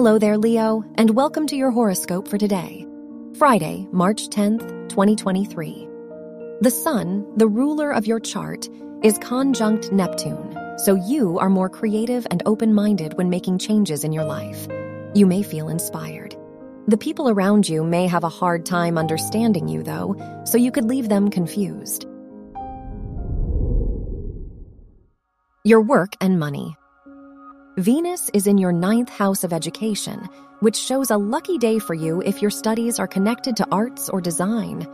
Hello there, Leo, and welcome to your horoscope for today, Friday, March 10th, 2023. The Sun, the ruler of your chart, is conjunct Neptune, so you are more creative and open minded when making changes in your life. You may feel inspired. The people around you may have a hard time understanding you, though, so you could leave them confused. Your work and money. Venus is in your ninth house of education, which shows a lucky day for you if your studies are connected to arts or design.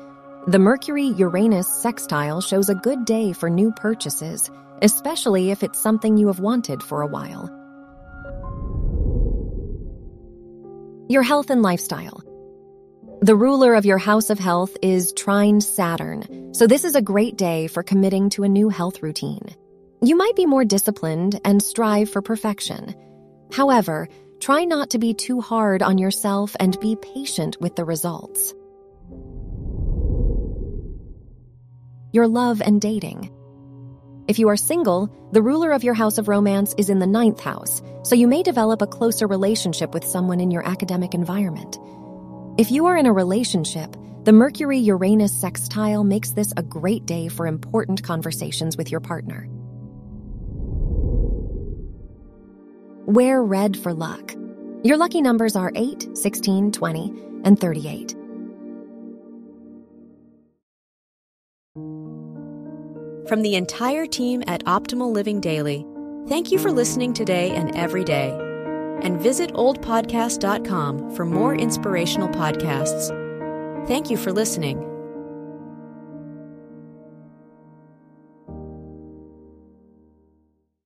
The Mercury Uranus sextile shows a good day for new purchases, especially if it's something you have wanted for a while. Your health and lifestyle. The ruler of your house of health is trine Saturn, so this is a great day for committing to a new health routine. You might be more disciplined and strive for perfection. However, try not to be too hard on yourself and be patient with the results. Your love and dating. If you are single, the ruler of your house of romance is in the ninth house, so you may develop a closer relationship with someone in your academic environment. If you are in a relationship, the Mercury Uranus sextile makes this a great day for important conversations with your partner. Wear red for luck. Your lucky numbers are 8, 16, 20, and 38. From the entire team at Optimal Living Daily, thank you for listening today and every day. And visit oldpodcast.com for more inspirational podcasts. Thank you for listening.